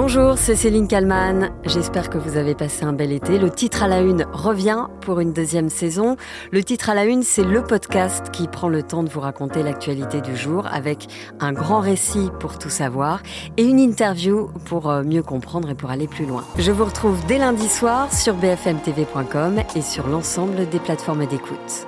Bonjour, c'est Céline Kalman. J'espère que vous avez passé un bel été. Le titre à la une revient pour une deuxième saison. Le titre à la une, c'est le podcast qui prend le temps de vous raconter l'actualité du jour avec un grand récit pour tout savoir et une interview pour euh, mieux comprendre et pour aller plus loin. Je vous retrouve dès lundi soir sur bfmtv.com et sur l'ensemble des plateformes d'écoute.